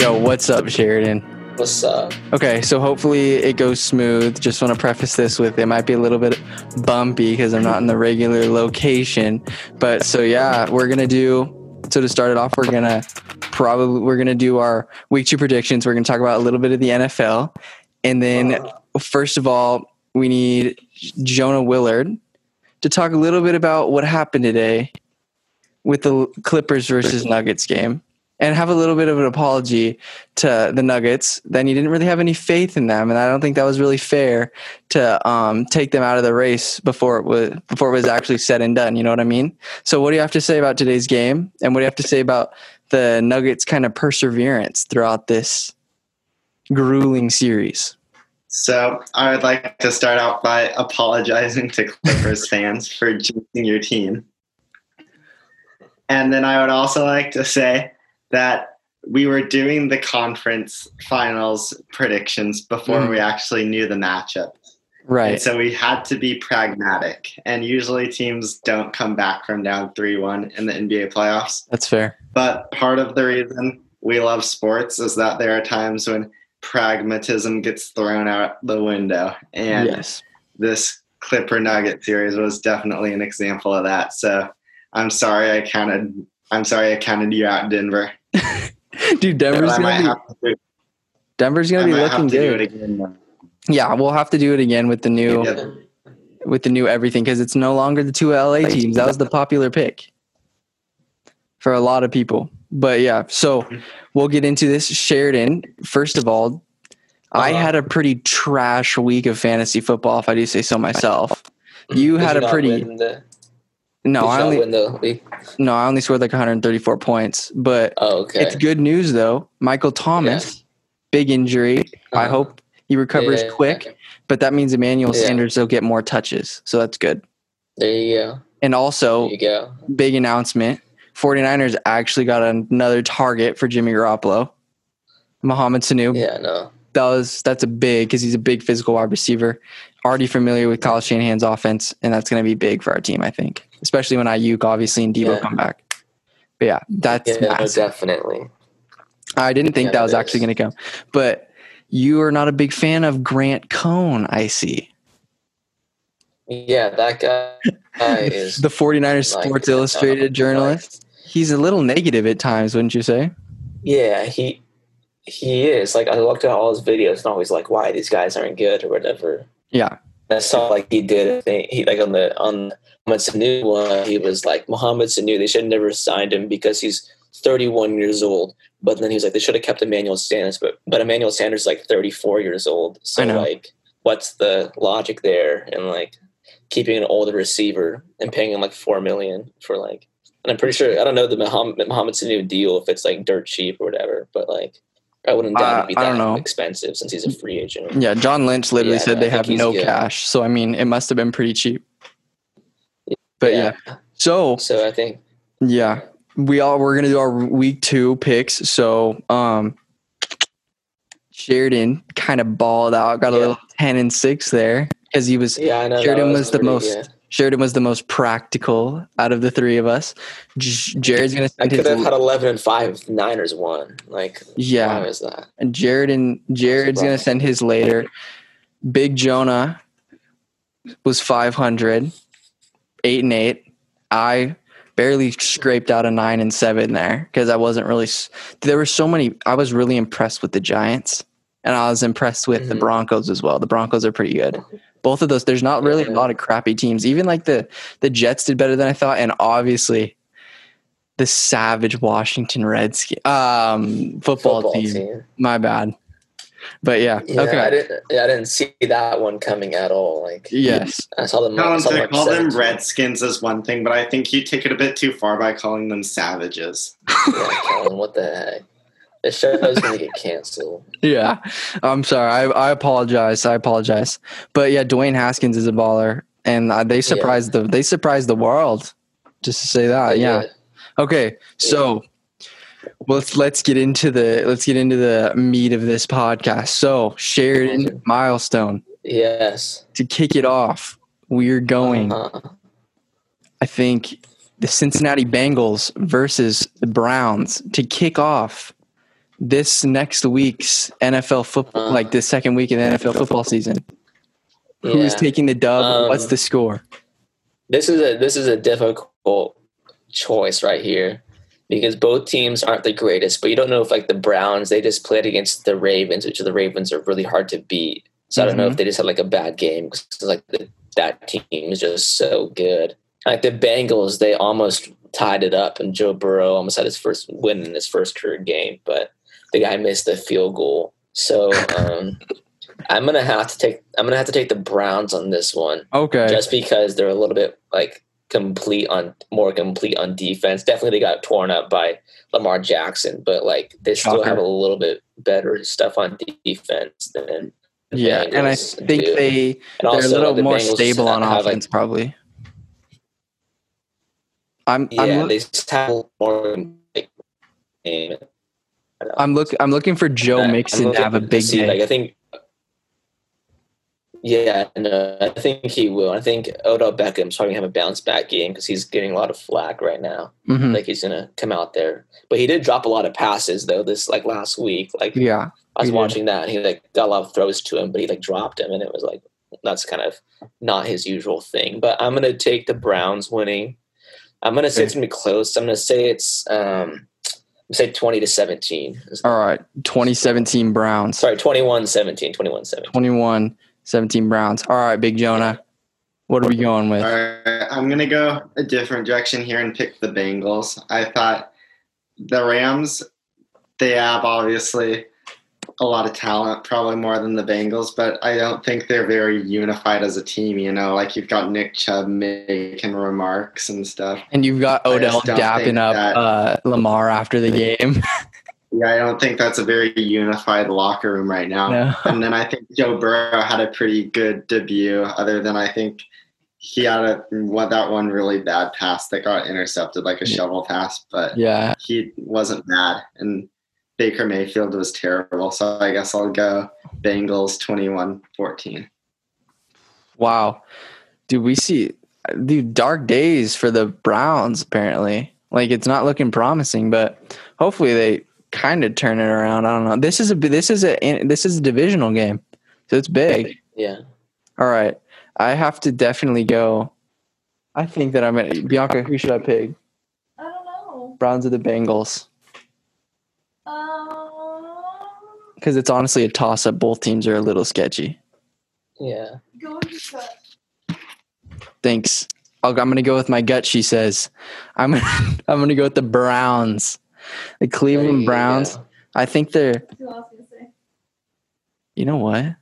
Yo, what's up, Sheridan? What's up? Okay, so hopefully it goes smooth. Just want to preface this with it might be a little bit bumpy because I'm not in the regular location. But so yeah, we're gonna do. So to start it off, we're gonna probably we're gonna do our week two predictions. We're gonna talk about a little bit of the NFL, and then uh-huh. first of all, we need Jonah Willard to talk a little bit about what happened today with the Clippers versus Nuggets game and have a little bit of an apology to the Nuggets. Then you didn't really have any faith in them, and I don't think that was really fair to um, take them out of the race before it was before it was actually said and done. You know what I mean? So, what do you have to say about today's game, and what do you have to say about the Nuggets' kind of perseverance throughout this grueling series? So, I would like to start out by apologizing to Clippers fans for jinxing your team. And then I would also like to say that we were doing the conference finals predictions before Mm. we actually knew the matchup. And Right. so we had to be pragmatic. And usually teams don't come back from down 3 1 in the NBA playoffs. That's fair. But part of the reason we love sports is that there are times when pragmatism gets thrown out the window. And yes. this Clipper Nugget series was definitely an example of that. So I'm sorry I counted I'm sorry I counted you out, Denver. Dude, Denver's I gonna be to, Denver's gonna be looking to good. again. Yeah, we'll have to do it again with the new Yeah. with the new everything because it's no longer the two LA teams. That was the popular pick for a lot of people. But yeah, so we'll get into this. Sheridan, first of all, I Uh-huh. had a pretty trash week of fantasy football, if I do say so myself. You had a pretty the, no, I only win the league? no, I only scored like 134 points, but Oh, okay. it's good news though. Michael Thomas, big injury. I Uh-huh. hope he recovers Yeah. quick, but that means Emmanuel Yeah. Sanders will get more touches, so that's good. There you go. And There also, you go. big announcement 49ers actually got another target for Jimmy Garoppolo. Mohamed Sanu. Yeah, no. That was that's a big because he's a big physical wide receiver. Already familiar with Kyle Shanahan's offense, and that's going to be big for our team, I think. Especially when Aiyuk obviously and Deebo Yeah. come back. But yeah, that's Yeah, no, definitely. I didn't think Yeah, that was actually going to come. But you are not a big fan of Grant Cohn, I see. Yeah, that guy, is The 49ers like, Sports Illustrated journalist. He's a little negative at times, wouldn't you say? Yeah, he he is. Like I looked at all his videos and always like why these guys aren't good or whatever. Yeah. I saw like he did a thing. He like on the on Mohamed Sanu one. He was like Mohamed Sanu. They should have never signed him because he's 31 years old. But then he was like they should have kept Emmanuel Sanders. But but Emmanuel Sanders is like 34 years old. So like what's the logic there? And like keeping an older receiver and paying him like four million for like. And I'm pretty sure I don't know the Mohamed Mohamed Sanu deal if it's like dirt cheap or whatever. But like I wouldn't doubt Uh, it'd be that know. expensive since he's a free agent. Yeah, John Lynch literally Yeah, said no, they have no good. cash. So I mean, it must have been pretty cheap. But yeah. So So I think yeah, we all we're gonna do our week two picks. So um Sheridan kind of balled out, got a Yeah. little ten and six there because he was yeah, I know. Sheridan was the pretty most good. Sheridan was the most practical out of the three of us. Jared's gonna I could have had eleven and five. if the Niners won. Like, yeah. why is that? And Jared and Jared's gonna send his later. Big Jonah was 500, eight and eight. I barely scraped out a nine and seven there because I wasn't really. There were so many. I was really impressed with the Giants, and I was impressed with the Mhm. Broncos as well. The Broncos are pretty good. Both of those. There's not really a lot of crappy teams. Even like the the Jets did better than I thought, and obviously. The savage Washington Redskins um, football, team. My bad. But yeah, Yeah, okay. I didn't. Yeah, I didn't see that one coming at all. Like, Yes. I saw them. I Colin, saw them to call them Redskins is one thing, but I think you take it a bit too far by calling them savages. Yeah, Colin, what the heck? This show is gonna get canceled. Yeah. I'm sorry. I, I apologize. I apologize. But yeah, Dwayne Haskins is a baller, and uh, they surprised the they surprised the world. Just to say that, yeah. Okay, so let's let's get into the let's get into the meat of this podcast. So Sheridan milestone Yes. to kick it off. We're going. Uh-huh. I think the Cincinnati Bengals versus the Browns to kick off this next week's NFL football, Uh. like the second week of the NFL football season. Who's taking the dub? Um, What's the score? this is a this is a difficult choice right here because both teams aren't the greatest, but you don't know if like the Browns they just played against the Ravens, which the Ravens are really hard to beat. So I don't know if they just had like a bad game because like the, that team is just so good. Like the Bengals, they almost tied it up, and Joe Burrow almost had his first win in his first career game, but the guy missed the field goal. So um, I'm gonna have to take I'm gonna have to take the Browns on this one Okay. just because they're a little bit like complete on more complete on defense. Definitely they got torn up by Lamar Jackson, but like they still have a little bit better stuff on defense than yeah, and I think do. they And they're a little the more Bengals stable on have, like, offense, probably. I'm I'm yeah, they just have more like. I don't know. I'm look I'm looking for Joe Mixon to have a big see, day. Like I think, yeah, no, I think he will. I think Odell Beckham's probably gonna have a bounce back game because he's getting a lot of flack right now. Mhm. Like he's gonna come out there, but he did drop a lot of passes though. This like last week, like Yeah. I was he did. watching that, and he like got a lot of throws to him, but he like dropped him, and it was like that's kind of not his usual thing. But I'm gonna take the Browns winning. I'm gonna say it's gonna be close. I'm gonna say it's um, say 20 to 17. All right. 2017 Browns. Sorry, 21 17. 21 17. 21 17 Browns. All right, Big Jonah. What are we going with? All right, I'm gonna go a different direction here and pick the Bengals. I thought the Rams, they have obviously a lot of talent, probably more than the Bengals, but I don't think they're very unified as a team. You know, like you've got Nick Chubb making remarks and stuff. And you've got Odell dapping up that- uh, Lamar after the game. Yeah, I don't think that's a very unified locker room right now. No. And then I think Joe Burrow had a pretty good debut, other than I think he had a what that one really bad pass that got intercepted, like a shovel pass, but Yeah. he wasn't bad. And Baker Mayfield was terrible. So I guess I'll go Bengals 21 14. Wow. Dude, we see dude dark days for the Browns apparently. Like it's not looking promising, but hopefully they kind of turn it around. I don't know. This is a this is a this is a divisional game. So it's big. Yeah. All right. I have to definitely go. I think that I'm gonna Bianca, who should I pick? I don't know. Browns or the Bengals? Um, Because it's honestly a toss up. Both teams are a little sketchy. Yeah. go with your gut. Thanks. I'll, I'm gonna go with my gut. She says, "I'm I'm gonna go with the Browns, the Cleveland you Browns. go. I think they're. That's what I was gonna say. You know what?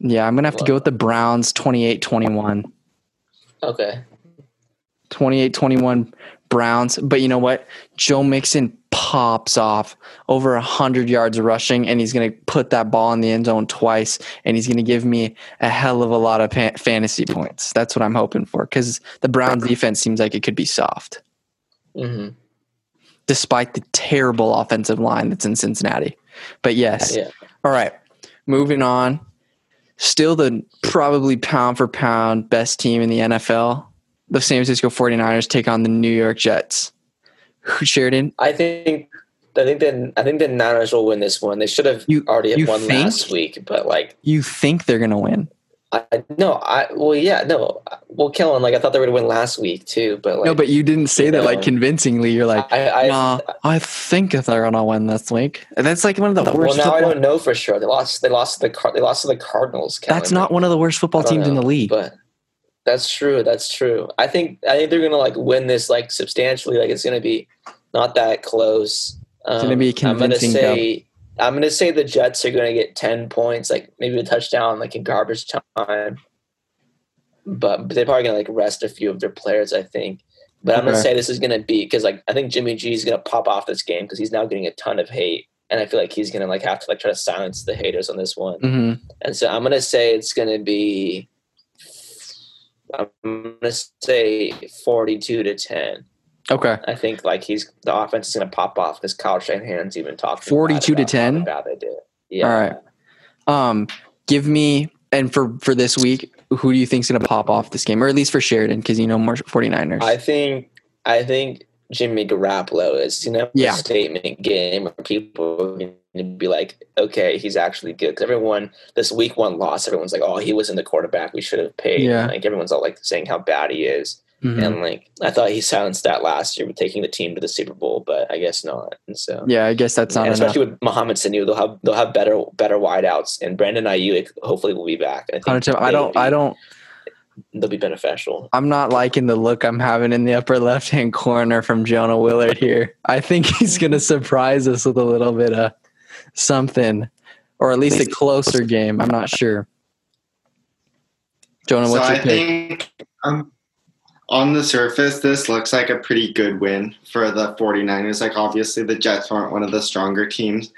Yeah, I'm gonna have to go with the Browns, 28-21. Okay. 28-21 Browns. But you know what? Joe Mixon pops off over 100 yards rushing, and he's going to put that ball in the end zone twice, and he's going to give me a hell of a lot of pa- fantasy points. That's what I'm hoping for because the Browns defense seems like it could be soft, hmm despite the terrible offensive line that's in Cincinnati. But yes. Yeah. All right. Moving on. Still the probably pound for pound best team in the NFL. The San Francisco 49ers take on the New York Jets. Who Sheridan? I think. I think that I think the Niners will win this one. They should have You- already have won think? last week, but like You think they're gonna win? I no, I well yeah no, well Kellen like I thought they would win last week too, but like no, but you didn't say you that like convincingly. You're like, I I, nah, I think they're gonna win this week. And that's like one of the well worst. Well, now I don't know for sure. They lost. They lost to the they lost to the Cardinals. Kellen. that's not one of the worst football teams in the league. But that's true. That's true. I think I think they're gonna like win this like substantially. Like it's gonna be not that close. Um, gonna be a I'm gonna convincing say I'm gonna say the Jets are gonna get ten points, like maybe a touchdown, like in garbage time. But they're probably gonna like rest a few of their players, I think. But I'm gonna say this is gonna be because like I think Jimmy G is gonna pop off this game because he's now getting a ton of hate, and I feel like he's gonna like have to like try to silence the haters on this one. hmm And so I'm gonna say it's gonna be I'm gonna say 42 to 10. Okay. I think like he's the offense is gonna pop off because Kyle Shanahan's even bad 42 to about how 10? bad they did. Yeah. All right. Um, give me and for for this week, who do you think's gonna pop off this game, or at least for Sheridan, because you know more 49ers. I think I think Jimmy Garoppolo is, you know, Yeah. a statement game where people are going to be like, okay, he's actually good. Because everyone, this week one loss, everyone's like, oh, he wasn't the quarterback we should have paid. Yeah. Like everyone's all like saying how bad he is. Mhm. And like, I thought he silenced that last year with taking the team to the Super Bowl, but I guess not. And so, yeah, I guess that's not and enough. especially with Mohamed Sanu, they'll have they'll have better better wideouts, and Brandon Aiyuk hopefully will be back. I think 100%. I don't. be- I don't. They'll be beneficial. I'm not liking the look I'm having in the upper left hand corner from Jonah Willard here. I think he's going to surprise us with a little bit of something, or at least a closer game. I'm not sure. Jonah, So what's I your pick? think um, on the surface, this looks like a pretty good win for the 49ers. Like, obviously, the Jets aren't one of the stronger teams.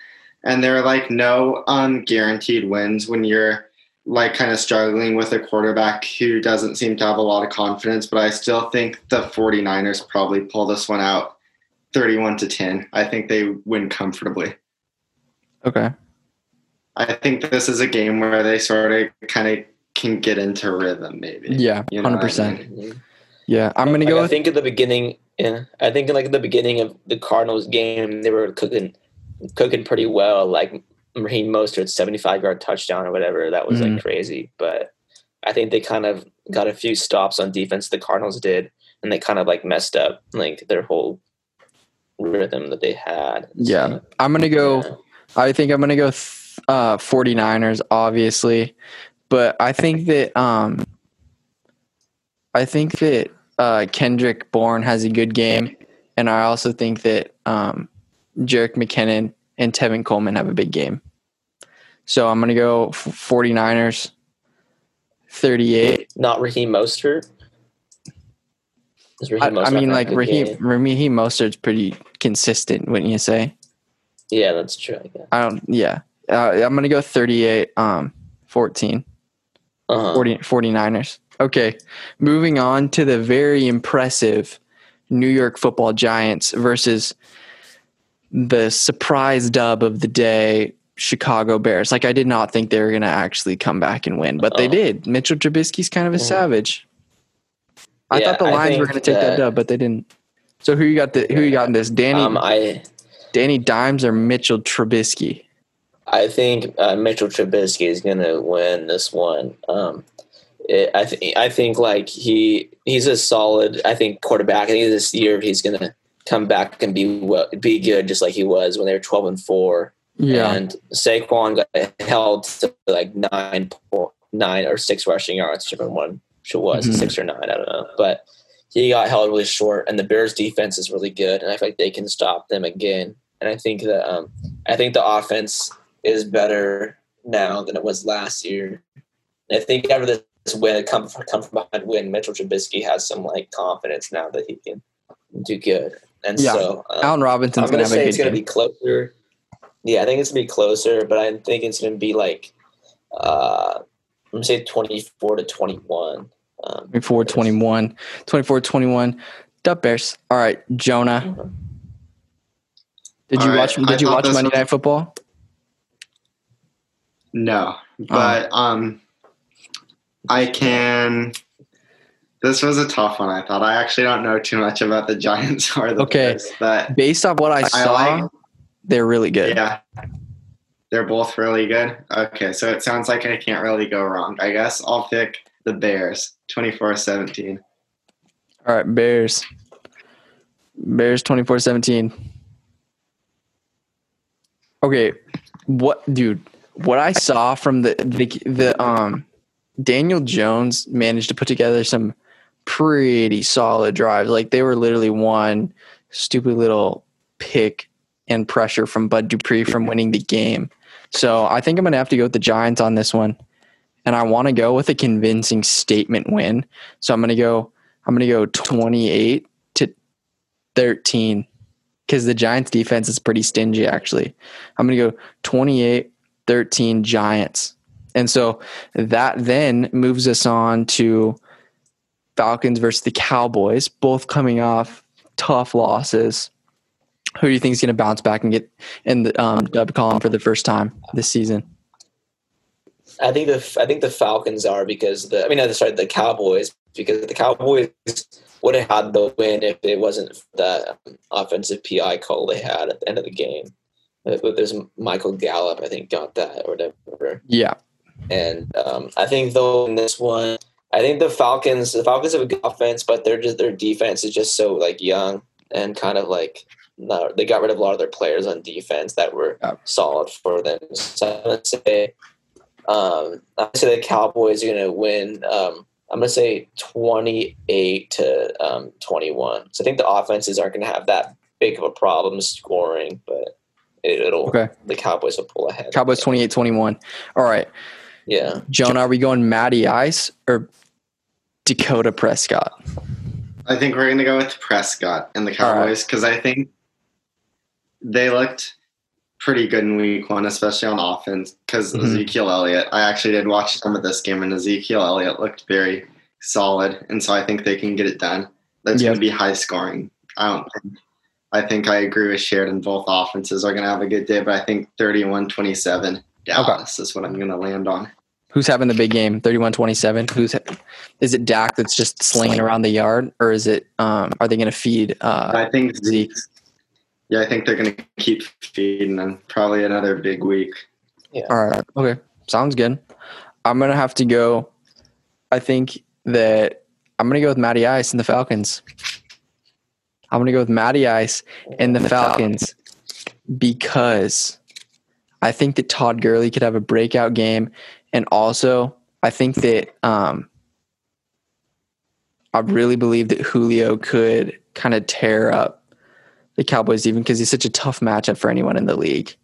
And there are like no um, guaranteed wins when you're like kind of struggling with a quarterback who doesn't seem to have a lot of confidence. But I still think the 49ers probably pull this one out 31 to 10. I think they win comfortably. Okay. I think this is a game where they sort of kind of can get into rhythm, maybe. Yeah, You know what I 100%. Yeah, I'm going to Like, go I with. think at the beginning, yeah, I think like at the beginning of the Cardinals game, they were cooking, cooking pretty well. Like Raheem Mostert's seventy-five yard touchdown or whatever, that was Mhm. like crazy. But I think they kind of got a few stops on defense. The Cardinals did, and they kind of like messed up like their whole rhythm that they had. Yeah, So, I'm going to go. yeah. I think I'm to go th- uh, 49ers, obviously. But I think that. um I think that uh, Kendrick Bourne has a good game. And I also think that um, Jerick McKinnon and Tevin Coleman have a big game. So I'm going to go 49ers 38. Not Raheem Mostert. Is I, Raheem I Mostert mean, like Raheem, game? Raheem Mostert's pretty consistent, wouldn't you say? Yeah, that's true. I guess. I don't, yeah. Uh, I'm going to go 38, um, 14. Uh-huh. 40, 49ers. Okay. Moving on to the very impressive New York football giants versus the surprise dub of the day, Chicago Bears. Like, I did not think they were going to actually come back and win, but they Oh. did. Mitchell Trubisky's kind of a Mhm. savage. I Yeah, thought the Lions were going to take that that- dub, but they didn't. So who you got? The, who you got in this? Danny Um, I Danny Dimes or Mitchell Trubisky? I think uh, Mitchell Trubisky is going to win this one. Um, it, I think I think like he he's a solid I think quarterback. I think this year he's going to come back and be well, be good just like he was when they were twelve and four. Yeah, And Saquon got held to like nine nine or six rushing yards, whichever one it was, Mhm. six or nine, I don't know. But he got held really short, and the Bears' defense is really good, and I feel like they can stop them again. And I think that um, I think the offense is better now than it was last year. And I think after this win, come come from behind win, Mitchell Trubisky has some like confidence now that he can do good. And Yeah. so um, Allen Robinson's I'm going gonna to have a say good it's gonna game. be closer. Yeah, I think it's gonna be closer, but I think it's gonna be like uh I'm gonna say twenty four to twenty one. Um, 24 21. 24 21. Dub Bears. All right, Jonah. Mhm. Did you All right, watch? I Did you watch Monday was- Night Football? No, but um, I can. This was a tough one. I thought I actually don't know too much about the Giants or the Okay. Bears, but Based off what I saw, like- they're really good. yeah, they're both really good. Okay, so it sounds like I can't really go wrong. I guess I'll pick the Bears, 24-17. All right, Bears. Bears 24 17. Okay, what, dude? What I saw from the the the um Daniel Jones managed to put together some pretty solid drives. Like they were literally one stupid little pick and pressure from Bud Dupree from winning the game. So I think I'm gonna have to go with the Giants on this one, and I want to go with a convincing statement win. So I'm gonna go. I'm gonna go 28 to 13 because the Giants defense is pretty stingy. Actually, I'm gonna go 28 13 Giants. And so that then moves us on to Falcons versus the Cowboys, both coming off tough losses. Who do you think is going to bounce back and get in the um, dub column for the first time this season? I think the I think the Falcons are because the I mean no, sorry the Cowboys because the Cowboys would have had the win if it wasn't for that um, offensive PI call they had at the end of the game. But there's Michael Gallup, I think, got that or whatever. Yeah. And um, I think though in this one, I think the Falcons, the Falcons have a good offense, but they're just their defense is just so like young and kind of like no, they got rid of a lot of their players on defense that were Yeah. solid for them. So I'm gonna say, um, I'm gonna say the Cowboys are gonna win. Um, I'm gonna say 28 to um, 21. So I think the offenses aren't gonna have that big of a problem scoring, but it, it'll Okay. the Cowboys will pull ahead. Cowboys 28 21. All right. Yeah. Jonah, are we going Matty Ice or Dakota Prescott? I think we're going to go with Prescott and the Cowboys because I think they looked pretty good in week one, especially on offense because Mhm. Ezekiel Elliott. I actually did watch some of this game, and Ezekiel Elliott looked very solid. And so I think they can get it done. That's Yep. going to be high scoring. I don't think. I think I agree with Sheridan. Both offenses are going to have a good day, but I think 31 27 Dallas is what I'm going to land on. Who's having the big game? 31 27. Who's is it Dak that's just slinging around the yard or is it um are they going to feed uh I think Zeke? Yeah, I think they're going to keep feeding them. Probably another big week. Yeah. All right. Okay. Sounds good. I'm going to have to go I think that I'm going to go with Matty Ice and the Falcons. I'm going to go with Matty Ice and the Falcons because I think that Todd Gurley could have a breakout game, and also I think that um, I really believe that Julio could kind of tear up the Cowboys even because he's such a tough matchup for anyone in the league.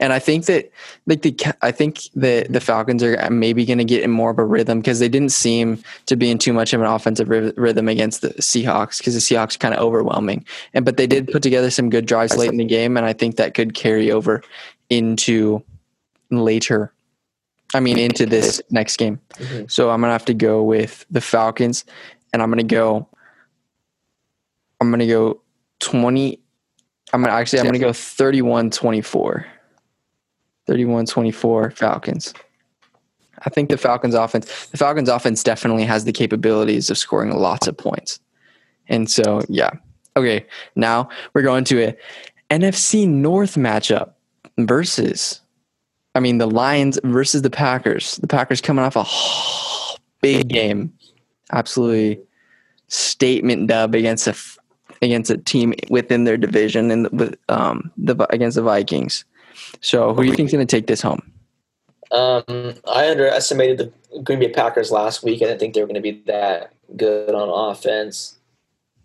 And I think that like the I think that the Falcons are maybe going to get in more of a rhythm because they didn't seem to be in too much of an offensive rhythm against the Seahawks because the Seahawks are kind of overwhelming. And but they did put together some good drives late in the game, and I think that could carry over into later. I mean, into this next game. Mhm. So I'm gonna have to go with the Falcons, and I'm gonna go. I'm gonna go twenty. I'm gonna actually. I'm gonna go 31-24. 31-24 Falcons. I think the Falcons offense. The Falcons offense definitely has the capabilities of scoring lots of points, and so yeah. Okay, now we're going to a NFC North matchup versus. I mean, the Lions versus the Packers. The Packers coming off a big game, absolutely statement dub against a against a team within their division and with um the against the Vikings. So, who do you think's going to take this home? Um, I underestimated the Green Bay Packers last week. I didn't think they were going to be that good on offense.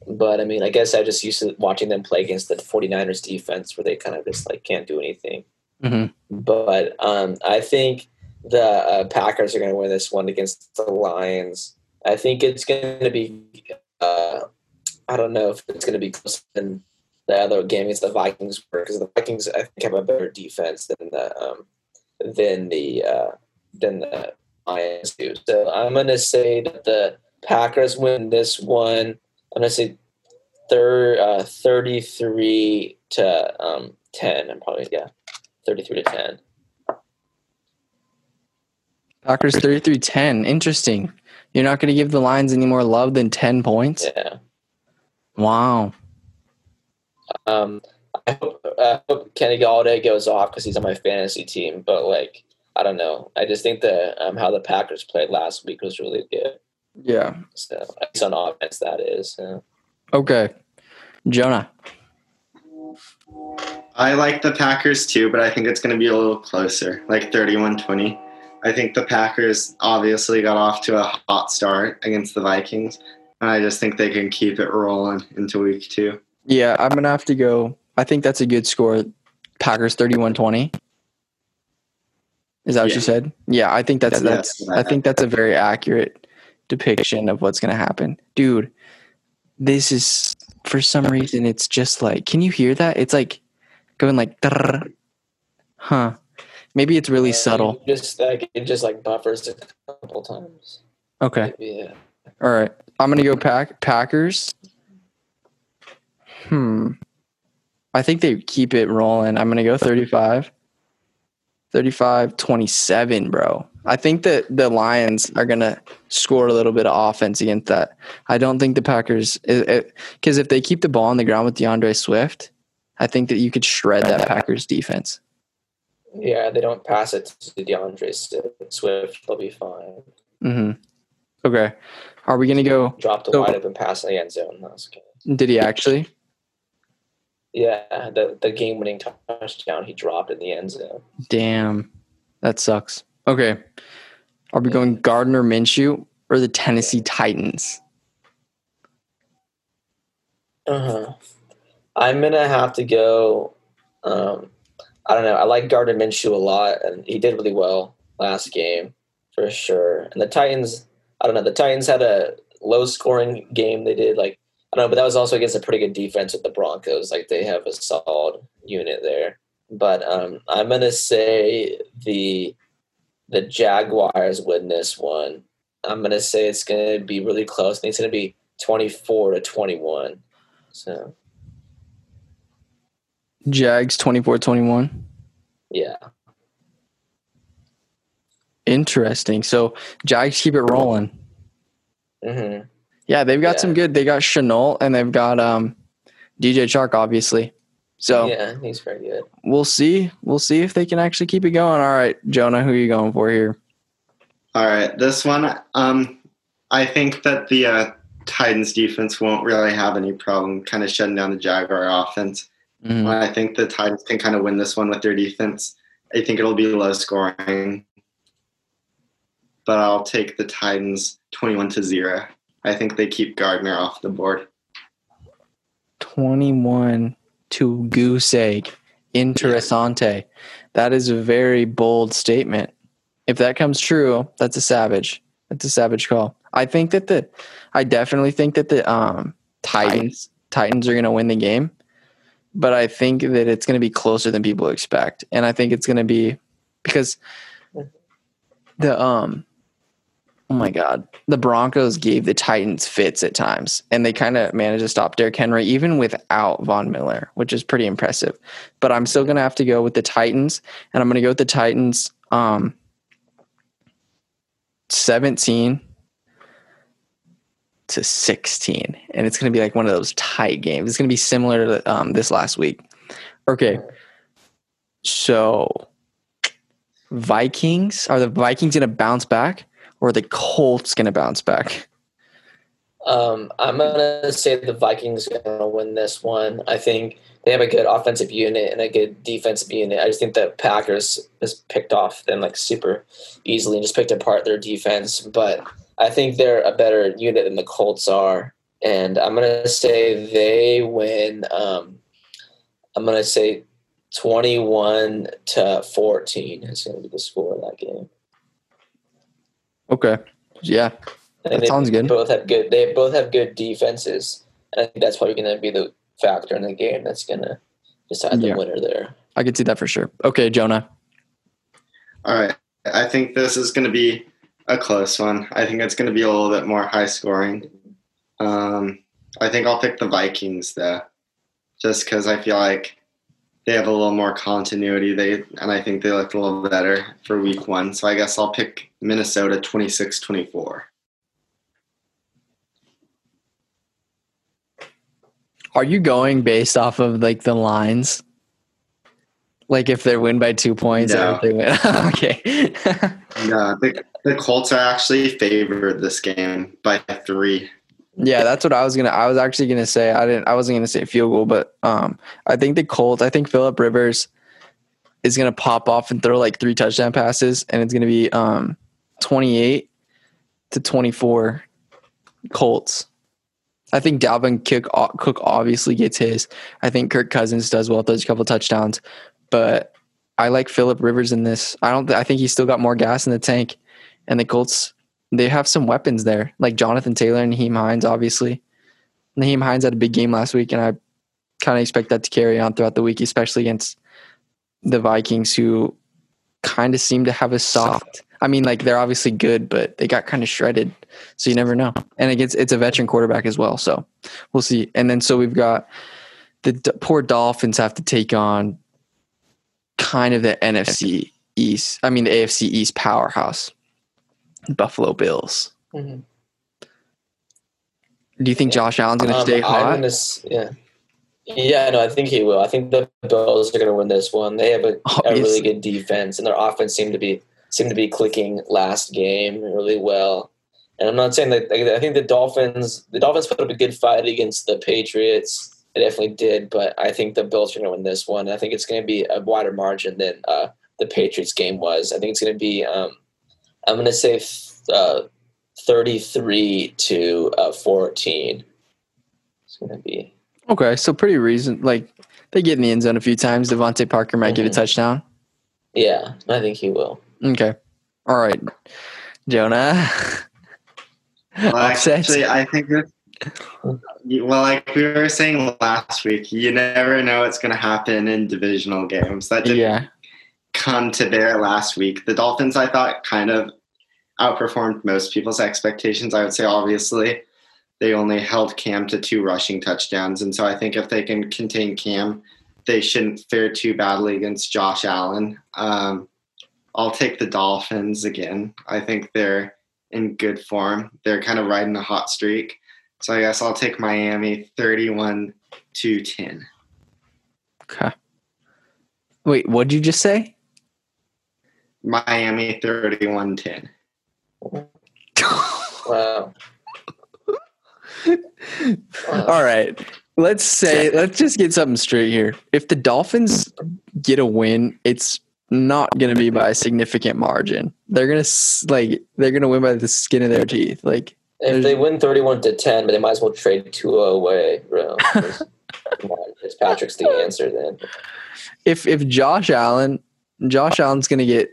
But I mean, I guess I just used to watching them play against the 49ers defense where they kind of just like can't do anything. Mhm. But um, I think the uh, Packers are going to win this one against the Lions. I think it's going to be, uh, I don't know if it's going to be closer than the other game against the Vikings were because the Vikings I think have a better defense than the um, than the uh, than the Lions do. So I'm going to say that the Packers win this one. I'm going to say thir- uh, 33 to um, 10. I'm probably yeah, 33 to 10. Packers 33 10. Interesting. You're not going to give the Lions any more love than 10 points? Yeah. Wow. Um, I hope, I hope Kenny Golladay goes off because he's on my fantasy team. But like, I don't know. I just think that um, how the Packers played last week was really good. Yeah. So at least on offense, that is. Yeah. Okay. Jonah. I like the Packers too, but I think it's going to be a little closer, like 31 20. I think the Packers obviously got off to a hot start against the Vikings, and I just think they can keep it rolling into week two. Yeah, I'm going to have to go. I think that's a good score. Packers 31 20. Is that what Yeah. you said? Yeah, I think that's Yeah, that's that's I think that's a very accurate depiction of what's going to happen. Dude, this is for some reason it's just like can you hear that? It's like going like huh. Maybe it's really Uh, subtle. Just like it just like buffers a couple times. Okay. Yeah. All right. I'm going to go pack Packers. Hmm. I think they keep it rolling. I'm going to go 35 35-27, bro. I think that the Lions are gonna score a little bit of offense against that. I don't think the Packers, because if they keep the ball on the ground with D'Andre Swift, I think that you could shred that Packers defense. Yeah, they don't pass it to D'Andre Swift. They'll be fine. hmm Okay. Are we gonna go? Dropped a So- wide open pass in the end zone. That was good. Did he actually? Yeah, the the game winning touchdown he dropped in the end zone. Damn, that sucks. Okay. Are we going Gardner Minshew or the Tennessee Titans? Uh huh. I'm gonna have to go. Um, I don't know. I like Gardner Minshew a lot, and he did really well last game for sure. And the Titans, I don't know. The Titans had a low scoring game. They did like I don't know, but that was also against a pretty good defense with the Broncos. Like they have a solid unit there. But um, I'm gonna say the the Jaguars win this one. I'm gonna say it's gonna be really close. I think it's gonna be 24 to 21. So Jags 24-21. yeah, Interesting. So Jags keep it rolling. hmm Yeah, they've got Yeah. some good. They got Shenault and they've got um DJ Chark, obviously. So yeah, he's very good. we'll see. We'll see if they can actually keep it going. All right, Jonah, who are you going for here? All right, this one, um, I think that the uh, Titans defense won't really have any problem kind of shutting down the Jaguar offense. Mhm. I think the Titans can kind of win this one with their defense. I think it'll be low scoring, but I'll take the Titans 21 to 0. I think they keep Gardner off the board. 21 to goose egg. Interessante. That is a very bold statement. If that comes true, that's a savage. That's a savage call. I think that the I definitely think that the um Titans Titans are going to win the game. But I think that it's going to be closer than people expect. And I think it's going to be because the um oh my god, the Broncos gave the Titans fits at times, and they kind of managed to stop Derrick Henry even without Von Miller, which is pretty impressive. But I'm still gonna have to go with the Titans, and I'm gonna go with the Titans. Um, 17 to 16, and it's gonna be like one of those tight games. It's gonna be similar to um, this last week. Okay, so Vikings are the Vikings gonna bounce back? or the Colts going to bounce back? Um, I'm gonna say the Vikings gonna win this one. I think they have a good offensive unit and a good defensive unit. I just think the Packers just picked off them like super easily and just picked apart their defense. But I think they're a better unit than the Colts are, and I'm gonna say they win. Um, I'm gonna say 21 to 14 is gonna be the score of that game. Okay. Yeah. And That sounds good. Both have good. They both have good defenses, and I think that's probably going to be the factor in the game that's going to decide the Yeah. winner there. I could see that for sure. Okay, Jonah. All right. I think this is going to be a close one. I think it's going to be a little bit more high scoring. Um, I think I'll pick the Vikings though, just because I feel like they have a little more continuity. They and I think they look a little better for Week One. So I guess I'll pick Minnesota 26-24. Are you going based off of like the lines? Like if they win by two points or No. if they win. okay. No, the, the Colts are actually favored this game by three. yeah, that's what I was gonna I was actually gonna say. I didn't I wasn't gonna say field goal, but um I think the Colts, I think Philip Rivers is gonna pop off and throw like three touchdown passes and it's gonna be um twenty eight to twenty four Colts. I think Dalvin Cook, Cook obviously gets his. I think Kirk Cousins does well, throws a couple touchdowns, but I like Philip Rivers in this. I don't. I think he's still got more gas in the tank, and the Colts they have some weapons there, like Jonathan Taylor and Nyheim Hines. Obviously, Nyheim Hines had a big game last week, and I kind of expect that to carry on throughout the week, especially against the Vikings, who kind of seem to have a soft. I mean, like they're obviously good, but they got kind of shredded. So you never know. And against it's a veteran quarterback as well. So we'll see. And then so we've got the d- poor Dolphins have to take on kind of the NFC East. I mean the AFC East powerhouse, Buffalo Bills. Mhm. Do you think Yeah. Josh Allen's going to Um, stay I'm hot? gonna yeah. Yeah, no, I think he will. I think the Bills are going to win this one. They have a, a really good defense, and their offense seemed to be seemed to be clicking last game really well. And I'm not saying that like, I think the Dolphins the Dolphins put up a good fight against the Patriots. They definitely did, but I think the Bills are going to win this one. I think it's going to be a wider margin than uh, the Patriots game was. I think it's going to be. Um, I'm going to say uh, 33 to uh, 14. It's going to be. Okay, so pretty reason like they get in the end zone a few times. DeVante Parker might get a Mhm. touchdown. Yeah, I think he will. Okay, all right, Jonah. Well, actually, I think this. Well, like we were saying last week, you never know what's going to happen in divisional games. That didn't yeah, come to bear last week. The Dolphins, I thought, kind of outperformed most people's expectations. I would say, obviously, they only held Cam to two rushing touchdowns. And so I think if they can contain Cam, they shouldn't fare too badly against Josh Allen. Um, I'll take the Dolphins again. I think they're in good form. They're kind of riding a hot streak. So I guess I'll take Miami 31 to 10. okay. Wait, what did you just say? Miami 31 10. Wow. All right. Let's say let's just get something straight here. If the Dolphins get a win, it's not going to be by a significant margin. They're going to like they're going to win by the skin of their teeth. Like If they win 31 to 10, but they might as well trade 2 away, bro. Come Fitzpatrick's the answer then. if if Josh Allen, Josh Allen's going to get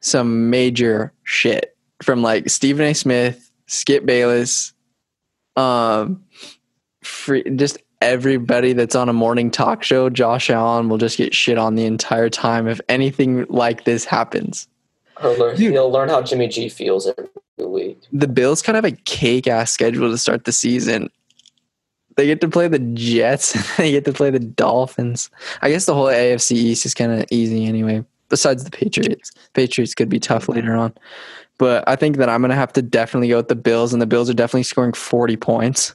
some major shit from like Stephen A. Smith, Skip Bayless, um, free, just everybody that's on a morning talk show. Josh Allen will just get shit on the entire time if anything like this happens. He'll learn, Dude. he'll learn how Jimmy G feels every week. The Bills kind of have a cake ass schedule to start the season. They get to play the Jets. they get to play the Dolphins. I guess the whole AFC East is kind of easy anyway. Besides the Patriots, Patriots could be tough later on. But I think that I'm gonna have to definitely go with the Bills, and the Bills are definitely scoring 40 points.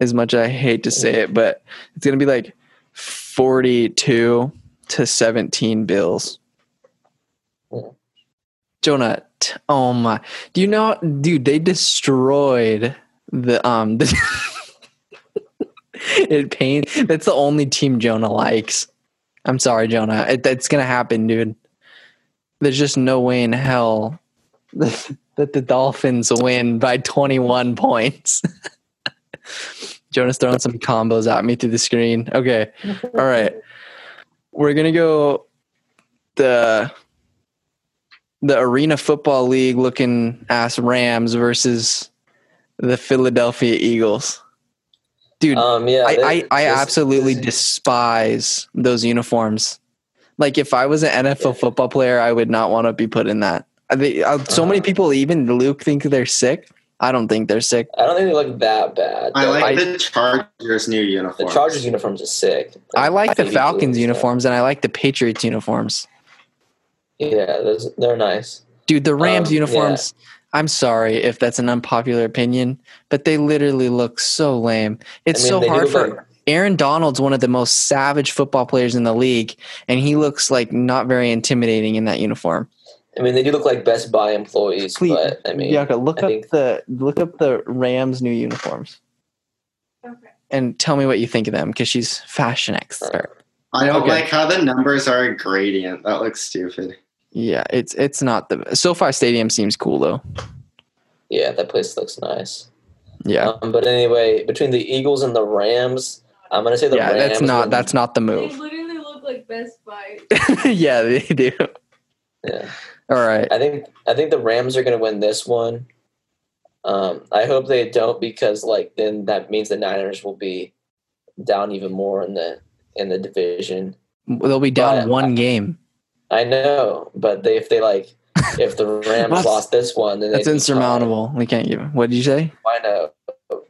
As much as I hate to say it, but it's gonna be like 42 to 17 Bills. Jonah, t- oh my! Do you know, dude? They destroyed the um. The it pains. That's the only team Jonah likes. I'm sorry, Jonah. It, it's gonna happen, dude. There's just no way in hell that the Dolphins win by 21 points. Jonah's throwing some combos at me through the screen. Okay, all right. We're gonna go the the Arena Football League looking ass Rams versus the Philadelphia Eagles. Dude, Um, yeah, I, I, I this- absolutely this- despise those uniforms. Like if I was an NFL Yeah. football player, I would not want to be put in that. I think uh, so many Uh-huh. people, even Luke, think they're sick. I don't think they're sick. I don't think they look that bad. I but like I- the Chargers' new the. Chargers uniforms are sick. I like the Falcons and stuff. uniforms and I like the Patriots uniforms. Yeah, those, they're nice. Dude, the Rams Um, uniforms. I'm sorry if that's an unpopular opinion, but they literally look so lame. It's I mean, so hard for like- Aaron Donald's one of the most savage football players in the league, and he looks like not very intimidating in that uniform. I mean, they do look like Best Buy employees, Please, but I mean, Bianca, look I up think- the look up the Rams new uniforms Okay. and tell me what you think of them because she's fashion expert. I don't Okay. like how the numbers are a gradient. That looks stupid. Yeah, it's it's not the SoFi Stadium seems cool though. yeah, that place looks nice. Yeah, Um, but anyway, between the Eagles and the Rams, I'm gonna say the yeah, Rams. that's not win. that's not the move. They literally look like Best Buy. yeah, they do. Yeah. All right. I think I think the Rams are going to win this one. Um, I hope they don't because like then that means the Niners will be down even more in the in the division. They'll be down But- one game. I know, but they, if they like if the Rams lost this one, then That's insurmountable. We can't give. What did you say? I know,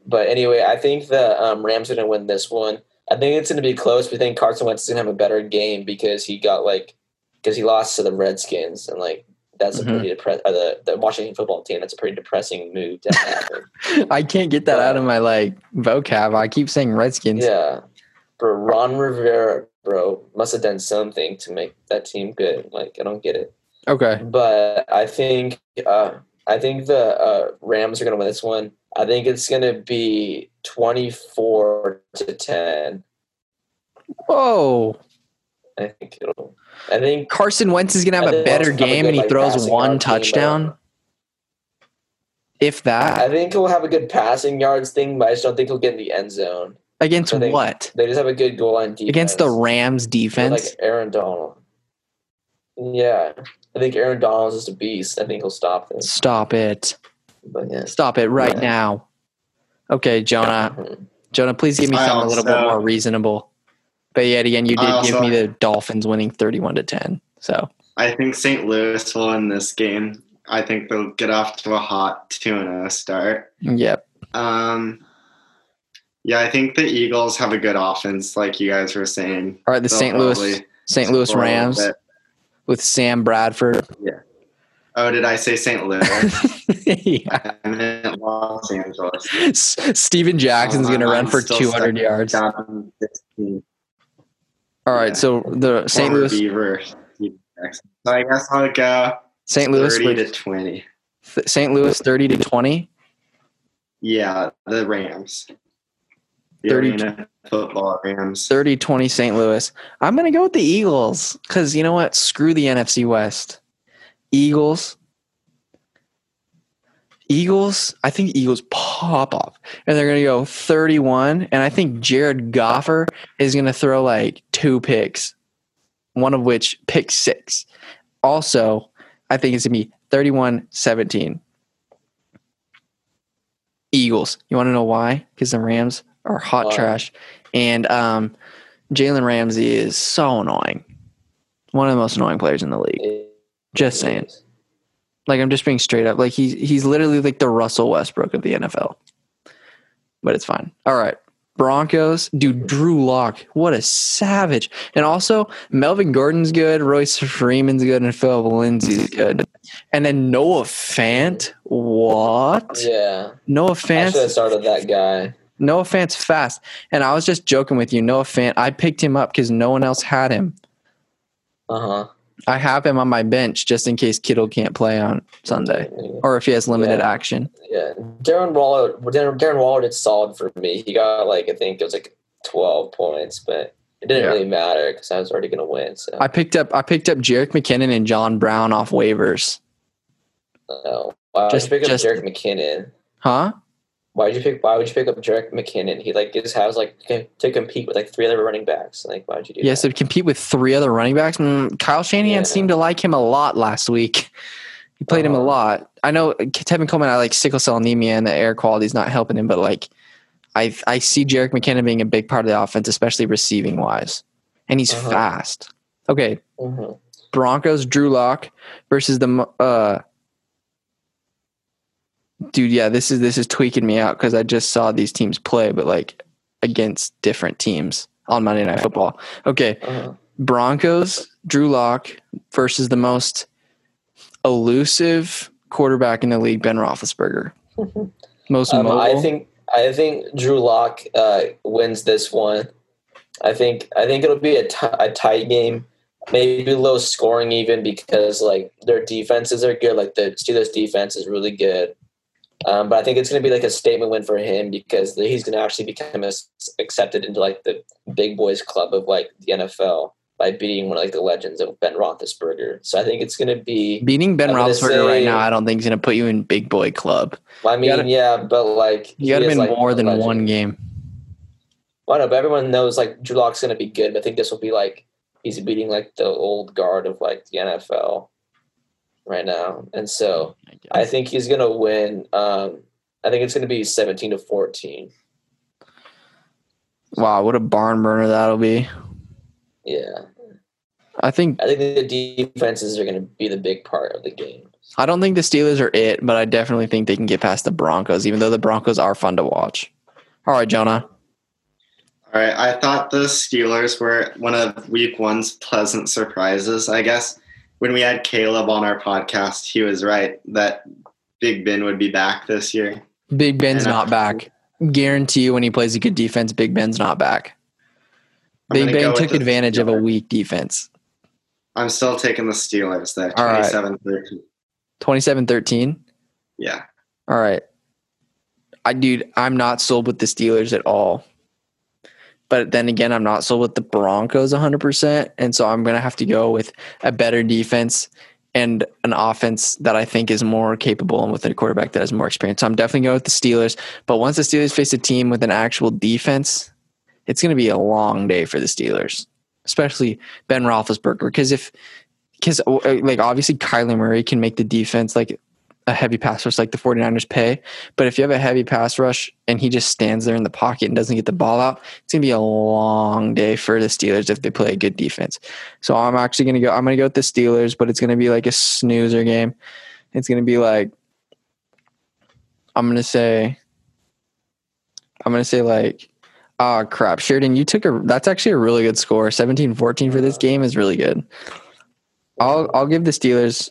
but anyway, I think the um, Rams are going to win this one. I think it's going to be close. We think Carson Wentz is going to have a better game because he got like because he lost to the Redskins, and like that's Mhm. a pretty depressing. Uh, the the Washington football team. That's a pretty depressing move to happen. I can't get that out of my like vocab. I keep saying Redskins. yeah, bro. Ron Rivera, bro, must have done something to make that team good. Like I don't get it. Okay. but I think uh, I think the uh, Rams are going to win this one. I think it's going to be twenty four to ten. Whoa. I think it'll. I think Carson Wentz is gonna have a better they'll a game good, and he like, throws one yard team, but- touchdown. If that. I think he'll have a good passing yards thing, but I just don't think he'll get in the end zone. Against I think what? They just have a good goal line defense Against the Rams They're defense. like Aaron Donald. Yeah, I think Aaron Donald's just a beast. I think he'll stop them. Stop it. But yeah, Stop it right Yeah. now. Okay, Jonah. Jonah, please give me I something a little bit more reasonable. But yet again, you did I give me the Dolphins winning thirty-one to ten. So I think St. Louis will win this game. I think they'll get off to a hot 2 0 start. yep. Um, yeah, I think the Eagles have a good offense, like you guys were saying. All right, the They'll St. Louis St. Louis score a little Rams with Sam Bradford. Yeah. Oh, did I say St. Louis? yeah. I meant Los Angeles. S- Steven Jackson's Oh, going to run for 200 yards. All Down 16. right, Yeah. so the St. Louis Beaver. So I guess I'll go St. Louis 30 to with 20. St. Louis 30 to 20. Yeah, the Rams. The 30 Arena Football Rams. 30 20 St. Louis. I'm going to go with the Eagles cuz you know what? Screw the NFC West. Eagles Eagles, I think Eagles pop off and they're going to go 31 and I think Jared Goffer is going to throw like two picks. One of which pick 6. Also, I think it's going to be 31-17. Eagles. You want to know why? Cuz the Rams are hot Why? trash and um Jalen Ramsey is so annoying. One of the most annoying players in the league. Just saying. Like I'm just being straight up. Like he's he's literally like the Russell Westbrook of the NFL. But it's fine. All right. Broncos, dude, Drew Lock, what a savage. And also, Melvin Gordon's good, Royce Freeman's good, and Phil Lindsay's good. And then Noah Fant, what? Yeah, Noah I should have Fant, started that guy. Noah Fant's fast. And I was just joking with you. Noah Fant, I picked him up because no one else had him. Uh huh. I have him on my bench just in case Kittle can't play on Sunday or if he has limited Yeah. action. Yeah, Darren Waller. Darren, Darren Waller did solid for me. He got like I think it was like twelve points, but it didn't Yeah. really matter because I was already gonna win. So I picked up I picked up Jerick McKinnon and John Brown off waivers. no. Why Just- pick up Jerick McKinnon? Huh? Why would you pick? Why would you pick up Jerick McKinnon? He like just has like to compete with like three other running backs. Like why would you do Yes, that? to compete with three other running backs. Mm, Kyle Shanahan Yeah. seemed to like him a lot last week. He played him a Uh-huh. lot. I know Tevin Coleman. I like sickle cell anemia and the air quality is not helping him, but like I I see Jerick McKinnon being a big part of the offense, especially receiving wise, and he's Uh-huh. fast. Okay, Mhm. Broncos Drew Lock versus the uh dude yeah this is this is tweaking me out because I just saw these teams play but like against different teams on Monday Night Football. Okay, Uh-huh. Broncos Drew Lock versus the most elusive quarterback in the league Ben Roethlisberger. Most Um, mobile. I think I think Drew Lock uh, wins this one. I think I think it'll be a ti- a tight game, maybe low scoring even because like their defenses are good. Like the Steelers defense is really good. Um, but I think it's going to be like a statement win for him because he's going to actually become accepted into like the big boys club of like the NFL by beating one of like the legends of Ben Roethlisberger. So I think it's going to be. Beating Ben Roethlisberger right now, I don't think is going to put you in big boy club. I mean, gotta- yeah, but like You got to win like, more than legend. one game. Well, no, but everyone knows like Drew Lock's going to be good. But I think this will be like he's beating like the old guard of like the NFL right now, and so I think he's going to win. Um, I think it's going to be seventeen to fourteen. Wow, what a barn burner that'll be. Yeah, I think I think the defenses are going to be the big part of the game. I don't think the Steelers are it, but I definitely think they can get past the Broncos, even though the Broncos are fun to watch. All right, Jonah. All right, I thought the Steelers were one of Week One's pleasant surprises. I guess when we had Caleb on our podcast, he was right that Big Ben would be back this year. Big Ben's And I- not back. Guarantee you, when he plays a good defense, Big Ben's not back. I'm Big Ben took advantage of a weak defense. I'm still taking the Steelers there. All right. 27 13. 27 13. Yeah. All right. I dude, I'm not sold with the Steelers at all. But then again, I'm not sold with the Broncos 100%. And so I'm going to have to go with a better defense and an offense that I think is more capable and with a quarterback that has more experience. So I'm definitely going with the Steelers. But once the Steelers face a team with an actual defense, it's going to be a long day for the Steelers, especially Ben Roethlisberger. Because if, because uh, like obviously Kyler Murray can make the defense like a heavy pass rush like the 49ers pay. But if you have a heavy pass rush and he just stands there in the pocket and doesn't get the ball out, it's going to be a long day for the Steelers if they play a good defense. So I'm actually going to go, I'm going to go with the Steelers, but it's going to be like a snoozer game. It's going to be like, I'm going to say, I'm going to say like, oh crap, Sheridan, you took a, that's actually a really good score. 17 14 for this game is really good. I'll, I'll give the Steelers,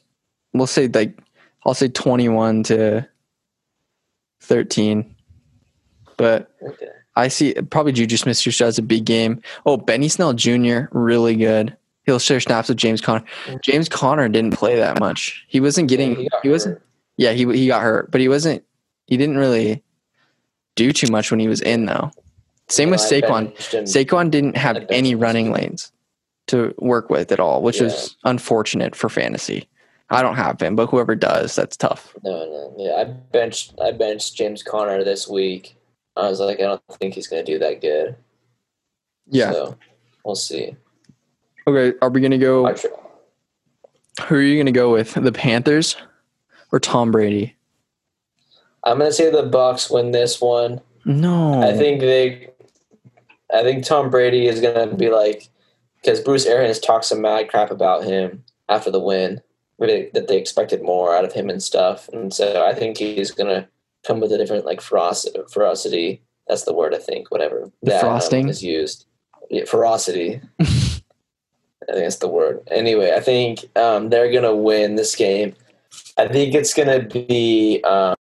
we'll say like, I'll say 21 to 13. But Okay. I see probably Juju Smith Schuster has a big game. Oh, Benny Snell Jr. really good. He'll share snaps with James Conner. James Conner didn't play that much. He wasn't getting. Yeah, got he wasn't. Yeah, he he got hurt, but he wasn't. He didn't really do too much when he was in though. Same with You know, Saquon. Saquon didn't have any running lanes to work with at all, which Yeah. was unfortunate for fantasy. I don't have him, but whoever does, that's tough. No, no, yeah. I benched I benched James Conner this week. I was like, I don't think he's going to do that good. Yeah. So we'll see. Okay. Are we gonna go? I Who are you gonna go with? The Panthers or Tom Brady? I'm going to say the Bucks win this one. No. I think they. I think Tom Brady is going to be like, because Bruce Arians talked some mad crap about him after the win, really, that they expected more out of him and stuff, and so I think he's going to come with a different like ferocity. ferocity. That's the word I think. Whatever The that um, frosting? is used. Yeah, ferocity. I think that's the word. Anyway, I think um, they're going to win this game. I think it's going to be. Um,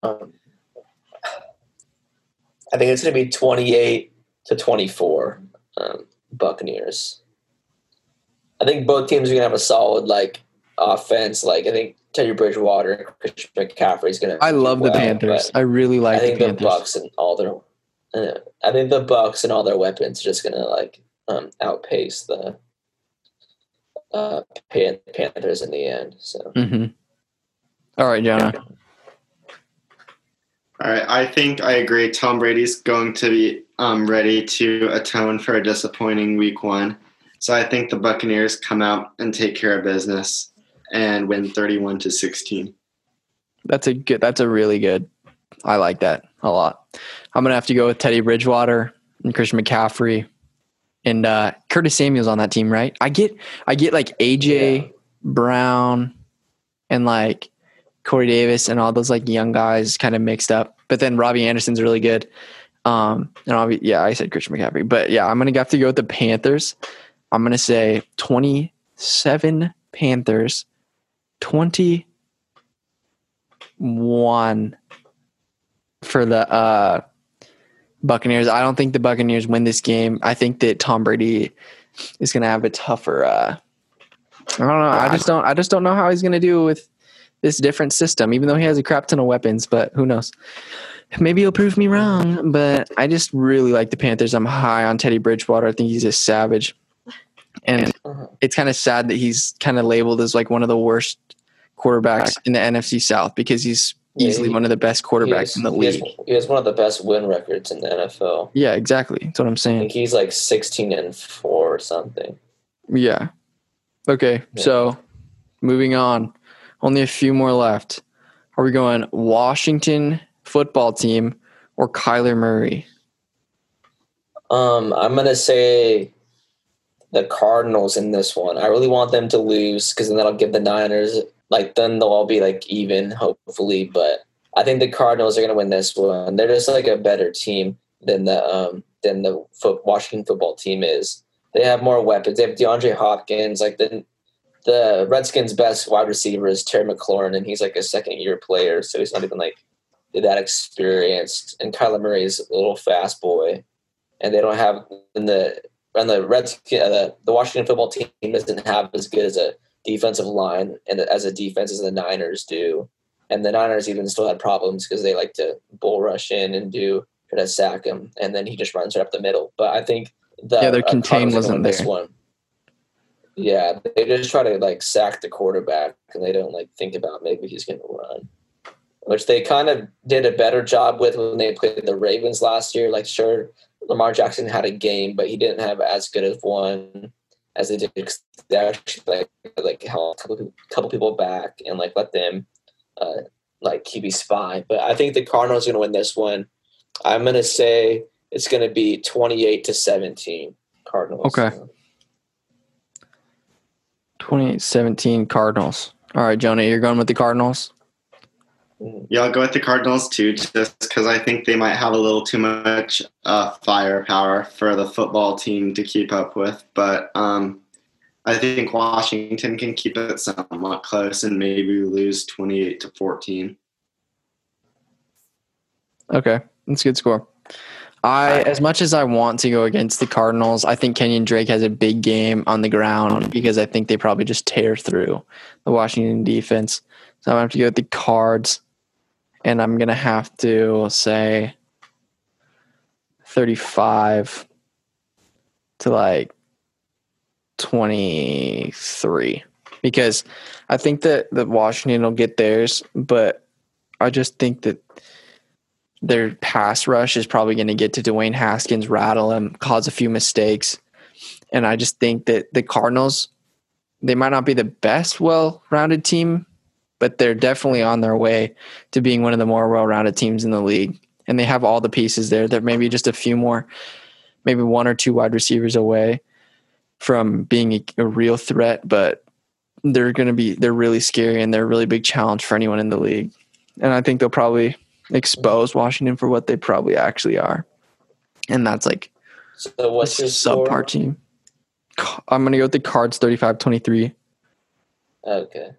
I think it's going to be 28 to 24 um, Buccaneers. I think both teams are going to have a solid like offense. Like I think Teddy Bridgewater and Christian McCaffrey is going to. I love the Panthers. I really like the think the, Panthers. Bucks and all their. Uh, I think the Bucks and all their weapons are just going to like um, outpace the uh, Pan- Panthers in the end. So hmm All right, Jonah. All right. I think I agree. Tom Brady's going to be um, ready to atone for a disappointing week one. So I think the Buccaneers come out and take care of business and win 31 to 16. That's a good. That's a really good. I like that a lot. I'm gonna have to go with Teddy Bridgewater and Christian McCaffrey and uh, Curtis Samuel's on that team, right? I get. I get like AJ Yeah. Brown and like Corey Davis and all those like young guys kind of mixed up. But then Robby Anderson's really good. Um, and I'll be, yeah, I said Christian McCaffrey, but yeah, I'm gonna have to go with the Panthers. I'm gonna say 27 Panthers, 21 for the uh, Buccaneers. I don't think the Buccaneers win this game. I think that Tom Brady is gonna have a tougher. Uh, I don't know. I just don't. I just don't know how he's gonna do with this different system. Even though he has a crap ton of weapons, but who knows? Maybe he'll prove me wrong. But I just really like the Panthers. I'm high on Teddy Bridgewater. I think he's a savage, and Uh-huh. it's kind of sad that he's kind of labeled as like one of the worst quarterbacks in the NFC South because he's Yeah, easily he- one of the best quarterbacks in the he has- league. He has one of the best win records in the NFL. Yeah, exactly. That's what I'm I saying. think he's like 16 and four or something. Yeah. Okay. Yeah. So moving on. Only a few more left. Are we going Washington football team or Kyler Murray? Um, I'm gonna say the Cardinals in this one. I really want them to lose because then that'll give the Niners like then they'll all be like even, hopefully. But I think the Cardinals are gonna win this one. They're just like a better team than the um than the foot Washington football team is. They have more weapons. They have DeAndre Hopkins. Like the the Redskins' best wide receiver is Terry McLaurin, and he's like a second year player, so he's not even like that experienced. And Kyler Murray is a little fast boy, and they don't have in the on the Redskins, uh, the, the Washington football team doesn't have as good as a defensive line and as a defense as the Niners do. And the Niners even still had problems because they like to bull rush in and do try to sack him, and then he just runs right up the middle. But I think the Yeah, their uh, contain Cardinals are gonna wasn't win this there. one. Yeah, they just try to like sack the quarterback, and they don't like think about maybe he's going to run, which they kind of did a better job with when they played the Ravens last year. Like, sure, Lamar Jackson had a game, but he didn't have as good of one as they did. They actually like like held a couple, couple people back and like let them uh, like QB spy. But I think the Cardinals are going to win this one. I'm going to say it's going to be 28 to 17 Cardinals. Okay. 28 17 Cardinals. All right, Jonah, you're going with the Cardinals. Yeah, I'll go with the Cardinals too, just because I think they might have a little too much uh, firepower for the football team to keep up with. But um, I think Washington can keep it somewhat close and maybe lose 28 to 14. Okay, that's a good score. I, as much as I want to go against the Cardinals, I think Kenyan Drake has a big game on the ground because I think they probably just tear through the Washington defense. So I'm gonna have to go with the Cards, and I'm gonna have to say 35 to like 23 because I think that that Washington will get theirs, but I just think that their pass rush is probably going to get to Dwayne Haskins, rattle him, cause a few mistakes. And I just think that the Cardinals, they might not be the best well rounded team, but they're definitely on their way to being one of the more well rounded teams in the league. And they have all the pieces there. They're maybe just a few more, maybe one or two wide receivers away from being a, a real threat, but they're going to be, they're really scary and they're a really big challenge for anyone in the league. And I think they'll probably expose Washington for what they probably actually are. And that's like So what's a your score? team. I'm going to go with the Cards 35 23. Okay.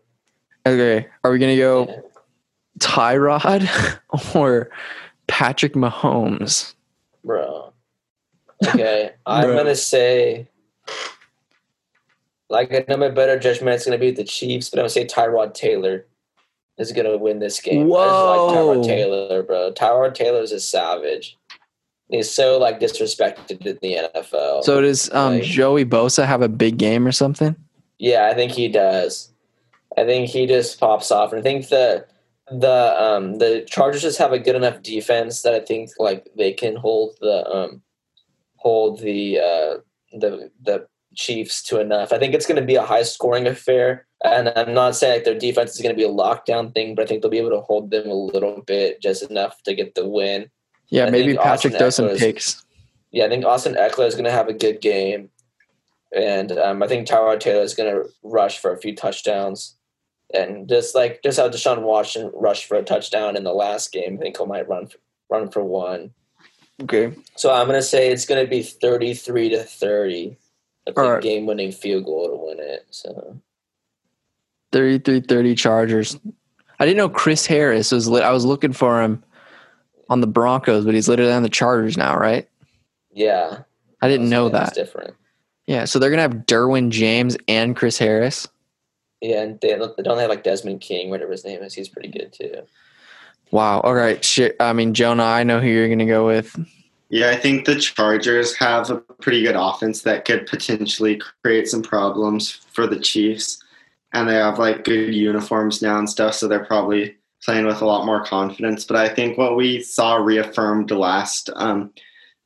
Okay. Are we to go Tyrod or Patrick Mahomes? Bro. Okay. I'm Bro. gonna say like I know my better judgment it's gonna be the Chiefs, but I'm gonna say Tyrod Taylor is gonna win this game. I just like Whoa. Tyrod Taylor, bro. Tyrod Taylor's a savage. He's so like disrespected in the NFL. So does um, Like- Joey Bosa have a big game or something? Yeah, I think he does. I think he just pops off, and I think the the um the Chargers just have a good enough defense that I think like they can hold the um hold the uh the the Chiefs to enough. I think it's going to be a high scoring affair, and I'm not saying like their defense is going to be a lockdown thing, but I think they'll be able to hold them a little bit, just enough to get the win. Yeah, I maybe Patrick throws some picks. Yeah, I think Austin Ekeler is going to have a good game, and um, I think Tyrod Taylor is going to rush for a few touchdowns, and just like just how Deshaun Watson rushed for a touchdown in the last game, I think he might run run for one. Okay. So I'm going to say it's going to be 33 to 30. A right. game winning field goal to win it. So 33 30 Chargers. I didn't know Chris Harris was lit. I was looking for him on the Broncos, but he's literally on the Chargers now, right? yeah, I didn't know That's that. different. Yeah, so they're gonna have Derwin James and Chris Harris. Yeah, and they, they don't have like Desmond King, whatever his name is. He's pretty good too. Wow. All right. Shit. I mean, Jonah, I know who you're gonna go with. Yeah, I think the Chargers have a pretty good offense that could potentially create some problems for the Chiefs. And they have like good uniforms now and stuff, so they're probably playing with a lot more confidence. But I think what we saw reaffirmed last um,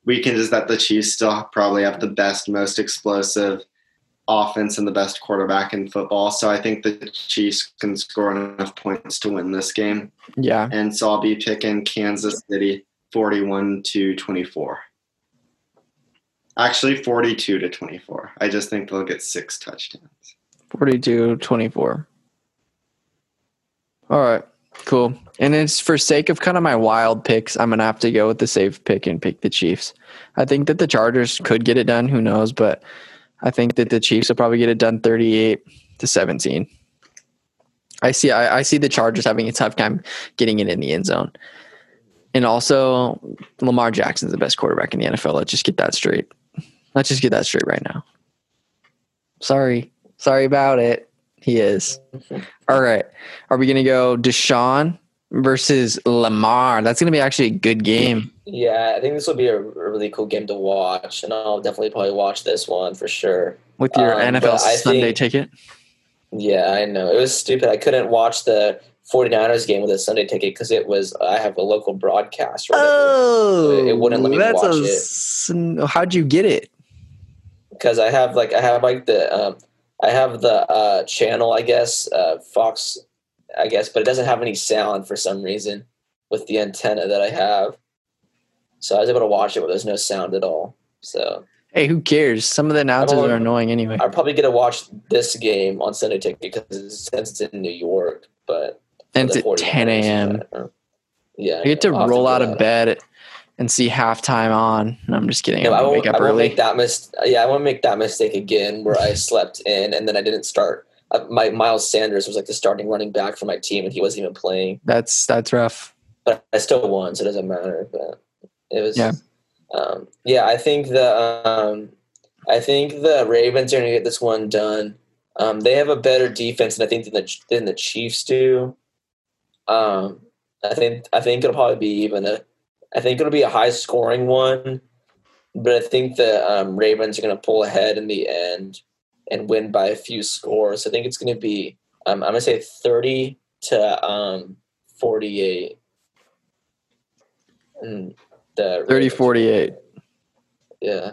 weekend is that the Chiefs still probably have the best, most explosive offense and the best quarterback in football. So I think the Chiefs can score enough points to win this game. Yeah. And so I'll be picking Kansas City 41 to 24. Actually, 42 to 24. I just think they'll get six touchdowns. 42 24. All right. Cool. And it's for sake of kind of my wild picks, I'm gonna have to go with the safe pick and pick the Chiefs. I think that the Chargers could get it done. Who knows? But I think that the Chiefs will probably get it done 38 to 17. I see. I, I see the Chargers having a tough time getting it in the end zone, and also Lamar Jackson's the best quarterback in the NFL. Let's just get that straight. Let's just get that straight right now. Sorry, sorry about it. He is. All right. Are we gonna go Deshaun versus Lamar? That's gonna be actually a good game. Yeah, I think this will be a, a really cool game to watch, and I'll definitely probably watch this one for sure. with your Um, NFL Sunday think- ticket. Yeah, I know. It was stupid. I couldn't watch the 49ers game with a Sunday ticket because it was I have a local broadcast. Right Oh, It wouldn't let me that's watch a it. sn- How'd you get it? because I have like I have like the um, I have the uh, channel I guess uh, Fox I guess, but it doesn't have any sound for some reason with the antenna that I have. So I was able to watch it, but there's no sound at all. So Hey, who cares? Some of the announcers are annoying anyway. I'll probably get to watch this game on Sunday ticket because since it's in New York, but And it's at 10 a.m. Yeah, I get to I'll roll out of bed and see halftime on. No, I'm just kidding. No, I'm I won't, wake up I won't early. make that mis- Yeah, I won't make that mistake again where I slept in and then I didn't start. Uh, my Miles Sanders was like the starting running back for my team, and he wasn't even playing. That's that's rough. But I still won, so it doesn't matter. But it was, Yeah. um, yeah. I think the um, I think the Ravens are going to get this one done. Um, they have a better defense, than I think than the than the Chiefs do. Um, I think I think it'll probably be even a. I think it'll be a high scoring one, but I think the um, Ravens are going to pull ahead in the end and win by a few scores. I think it's going to be. Um, I'm going to say thirty to um, forty-eight. And the 30 Ravens- 48. Yeah,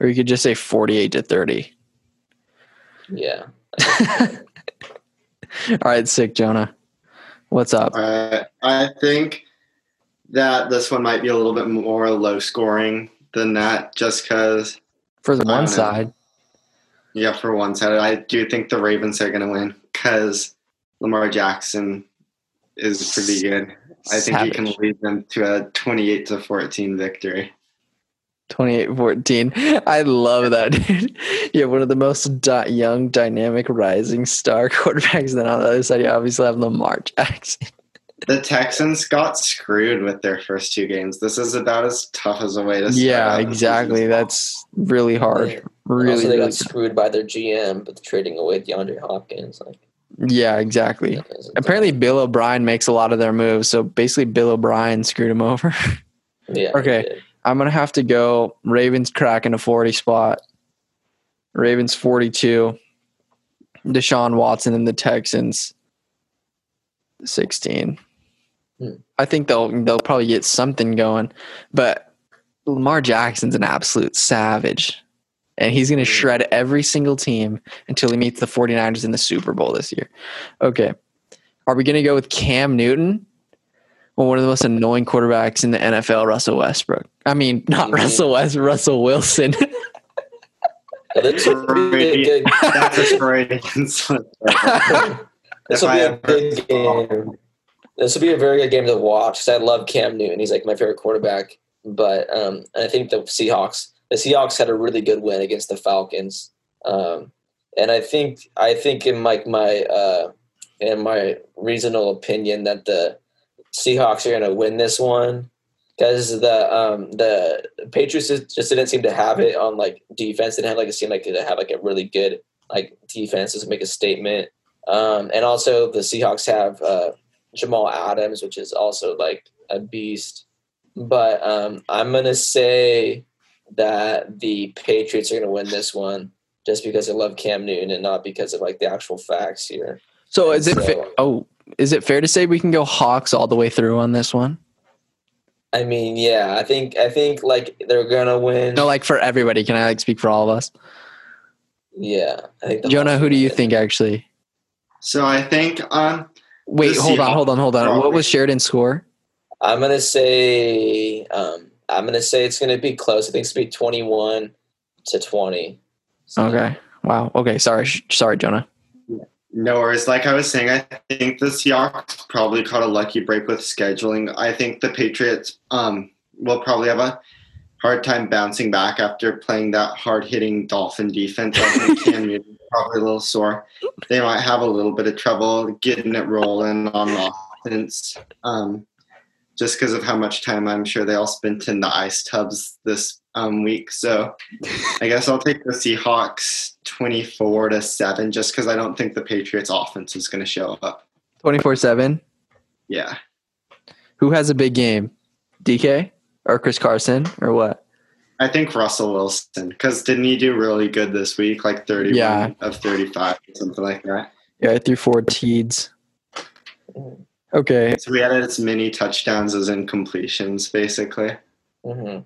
Or you could just say 48 to 30. yeah. All right, sick Jonah. What's up? Uh, I think that this one might be a little bit more low scoring than that, just because, For the one side. Yeah, for one side, I do think the Ravens are going to win because Lamar Jackson is pretty good. I think he can lead them to a 28 to 14 victory. 28 14. I love that, dude. You have one of the most di- young, dynamic, rising star quarterbacks. Then on the other side, you obviously have Lamar Jackson. The Texans got screwed with their first two games. This is about as tough as a way to start Yeah, out the season exactly. That's really hard. Really, also, they really got screwed by their GM, but trading away DeAndre Hopkins. Like, Yeah, exactly. Apparently, Bill O'Brien makes a lot of their moves. So basically, Bill O'Brien screwed him over. yeah. Okay. I'm gonna have to go Ravens cracking a 40 spot. Ravens 42. Deshaun Watson and the Texans 16. Hmm. I think they'll they'll probably get something going, but Lamar Jackson's an absolute savage. And he's going to shred every single team until he meets the 49ers in the Super Bowl this year. Okay. Are we going to go with Cam Newton? Well, one of the most annoying quarterbacks in the NFL, Russell Westbrook. I mean, not Mhm. Russell West, Russell Wilson. But this will be a good. That's a This will be a ever- game. This will be a very good game to watch I love Cam Newton. He's like my favorite quarterback. But um, I think the Seahawks, the Seahawks had a really good win against the Falcons. Um, and I think I think in like my uh, in my reasonable opinion that the Seahawks are going to win this one because the um, the Patriots just didn't seem to have it on like defense. They didn't have like it seemed like they have like a really good like defense to make a statement. Um, and also the Seahawks have uh, Jamal Adams, which is also like a beast. But um, I'm gonna say that the Patriots are gonna win this one just because I love Cam Newton and not because of like the actual facts here. so is it So- fa- oh, is it fair to say we can go Hawks all the way through on this one? I mean, yeah, I think I think like they're gonna win. No, like for everybody. Can I like speak for all of us? yeah, I think Jonah, Hawks who do you win. think actually? So I think um, Wait, The hold on, hold on, hold on. are What was Sheridan's score? I'm gonna say um, I'm gonna say it's gonna be close. I think it's gonna be 21 to 20. So- Okay. Wow. Okay. Sorry. Sorry, Jonah. no worries. Like I was saying, I think the Seahawks probably caught a lucky break with scheduling. I think the Patriots um, will probably have a hard time bouncing back after playing that hard hitting Dolphin defense. I think Cam Newton's probably a little sore. They might have a little bit of trouble getting it rolling on offense. Um, just because of how much time I'm sure they all spent in the ice tubs this um, week. So I guess I'll take the Seahawks 24 to 7 just because I don't think the Patriots offense is going to show up. 24 7. Yeah. Who has a big game? DK or Chris Carson or what? I think Russell Wilson because didn't he do really good this week? Like 31 Yeah. of 35 or something like that. Yeah, I threw four teeds. Okay. So we had as many touchdowns as incompletions, basically. hmm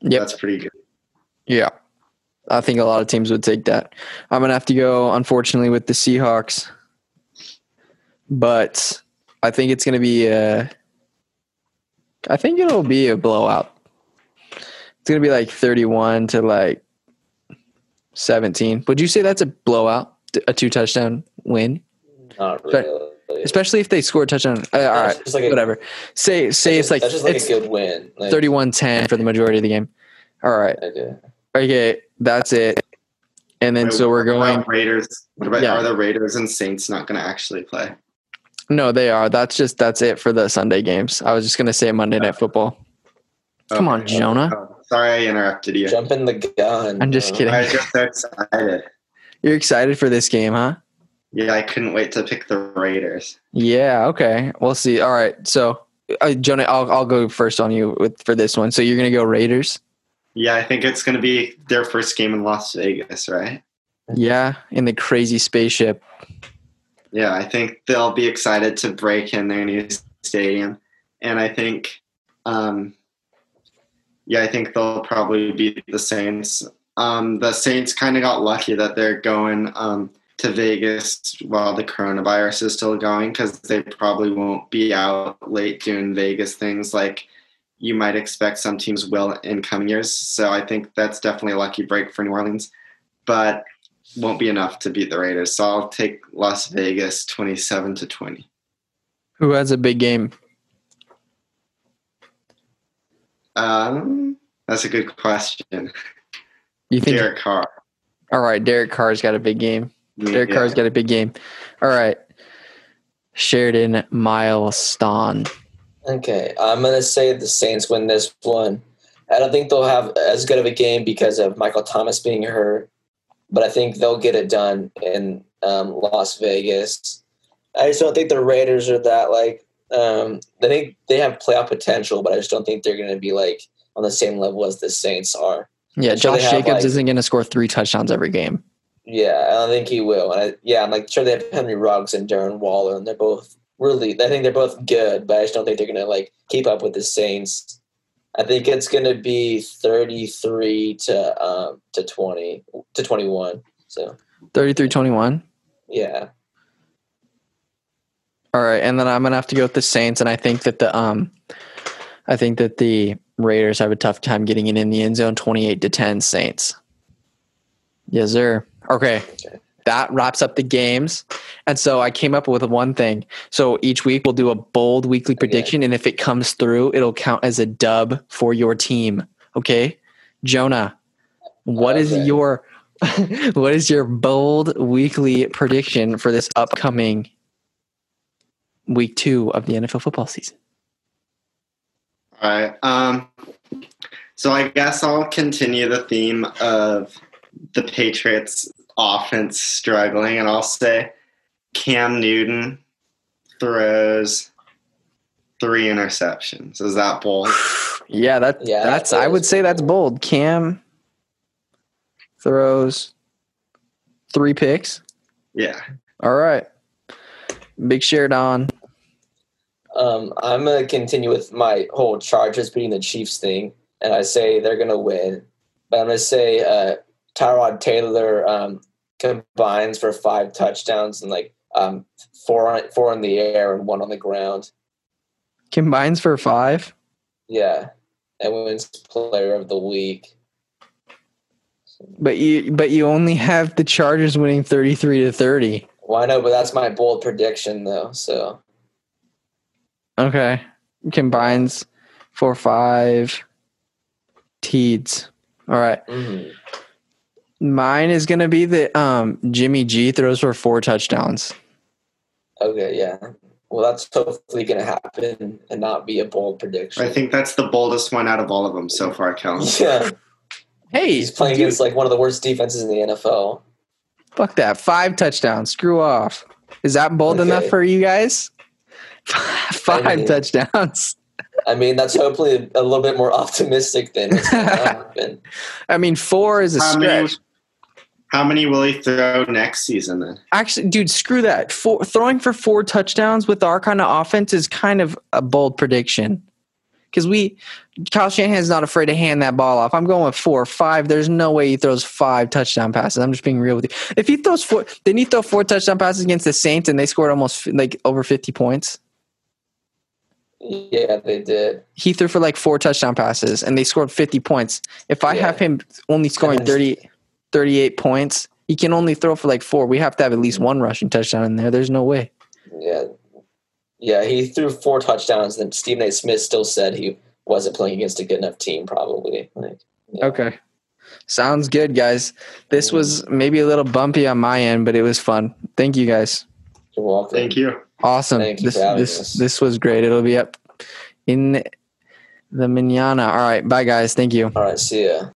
Yep. That's pretty good. Yeah. I think a lot of teams would take that. I'm going to have to go, unfortunately, with the Seahawks. But I think it's going to be a. I think it'll be a blowout. It's going to be like 31 to like 17. Would you say that's a blowout? A two touchdown win? Not But- really. Especially if they score a touchdown. Uh, all That's right. just like a- Whatever. Say say it's that's like that's just like it's a good win. Like, 31-10 for the majority of the game. All right. Okay. Okay, that's it. And then Wait, so we're going. Raiders. What about Yeah. are the Raiders and Saints not going to actually play? No, they are. That's just that's it for the Sunday games. I was just gonna say Monday Night Football. Come on, Jonah. Oh, sorry, I interrupted you. Jumping the gun. I'm just kidding. I was just so excited. You're excited for this game, huh? Yeah, I couldn't wait to pick the Raiders. Yeah. Okay. We'll see. All right. So, uh, Jonah, I'll I'll go first on you with for this one. So you're gonna go Raiders. Yeah, I think it's going to be their first game in Las Vegas, right? Yeah, in the crazy spaceship. Yeah, I think they'll be excited to break in their new stadium, and I think, um, yeah, I think they'll probably beat the Saints. Um, the Saints kind of got lucky that they're going um, to Vegas while the coronavirus is still going because they probably won't be out late doing Vegas things like you might expect some teams will in coming years. So I think that's definitely a lucky break for New Orleans, but won't be enough to beat the Raiders. So I'll take Las Vegas 27 to 20. Who has a big game? Um, that's a good question. You think? Derek Carr. All right, Derek Carr's got a big game. Derek Yeah. Carr's got a big game. All right, Sheridan Milestone. Okay, I'm gonna say the Saints win this one. I don't think they'll have as good of a game because of Michael Thomas being hurt, but I think they'll get it done in um, Las Vegas. I just don't think the Raiders are that like. Um, I think they have playoff potential, but I just don't think they're going to be like on the same level as the Saints are. Yeah, I'm sure they Josh have, Jacobs like- isn't going to score three touchdowns every game. Yeah, I don't think he will. And I, yeah, I'm like sure they have Henry Ruggs and Darren Waller, and they're both really. I think they're both good, but I just don't think they're gonna like keep up with the Saints. I think it's gonna be 33 to um to 20 to 21. So 33-21. yeah, All right, and then I'm gonna have to go with the Saints, and I think that the um, I think that the Raiders have a tough time getting it in the end zone. Twenty-eight to ten, Saints. Yes, sir. Okay, Okay. that wraps up the games, and so I came up with one thing. So each week we'll do a bold weekly prediction, and if it comes through, it'll count as a dub for your team. Okay, Jonah, what is Okay. your what is your bold weekly prediction for this upcoming week two of the NFL football season. All right. Um, so I guess I'll continue the theme of the Patriots offense struggling, and I'll say Cam Newton throws three interceptions. Is that bold? Yeah, that Yeah, that's that I would is say that's bold. Cam throws three picks. Yeah. All right. Big Sheridan. um, I'm gonna continue with my whole Chargers beating the Chiefs thing, and I say they're gonna win. But I'm gonna say uh, Tyrod Taylor um, combines for five touchdowns and like um, four on, four in the air and one on the ground. Combines for five. Yeah, and wins Player of the Week. But you but you only have the Chargers winning thirty three to thirty. Well, I know, but that's my bold prediction though. So Okay. Combines for five. Teeds. All right. Mhm. Mine is going to be that um, Jimmy G throws for four touchdowns. Okay, yeah. Well, that's hopefully going to happen and not be a bold prediction. I think that's the boldest one out of all of them so far, Kellen. Yeah, Hey, he's playing dude, against like one of the worst defenses in the NFL. fuck that. Five touchdowns. Screw off. Is that bold enough for you guys? Five I mean- touchdowns. I mean, that's hopefully a little bit more optimistic than what's going to. I mean, four is a How many, stretch. How many will he throw next season then? Actually, dude, screw that. Four, throwing for four touchdowns with our kind of offense is kind of a bold prediction. Because we, Kyle Shanahan's not afraid to hand that ball off. I'm going with four, five. There's no way he throws five touchdown passes. I'm just being real with you. If he throws four, didn't he throw four touchdown passes against the Saints and they scored almost like over 50 points? Yeah, they did. He threw for like four touchdown passes and they scored 50 points. If I Yeah. have him only scoring 30, 38 points, he can only throw for like four. We have to have at least one rushing touchdown in there. There's no way. Yeah. Yeah, he threw four touchdowns, and Stephen A. Smith still said he wasn't playing against a good enough team, probably. Like, yeah. Okay. Sounds good, guys. This was maybe a little bumpy on my end, but it was fun. Thank you, guys. You're welcome. Thank you. Awesome. Thank you this for this us. this was great. It'll be up in the manana. All right. Bye, guys. Thank you. All right, see ya.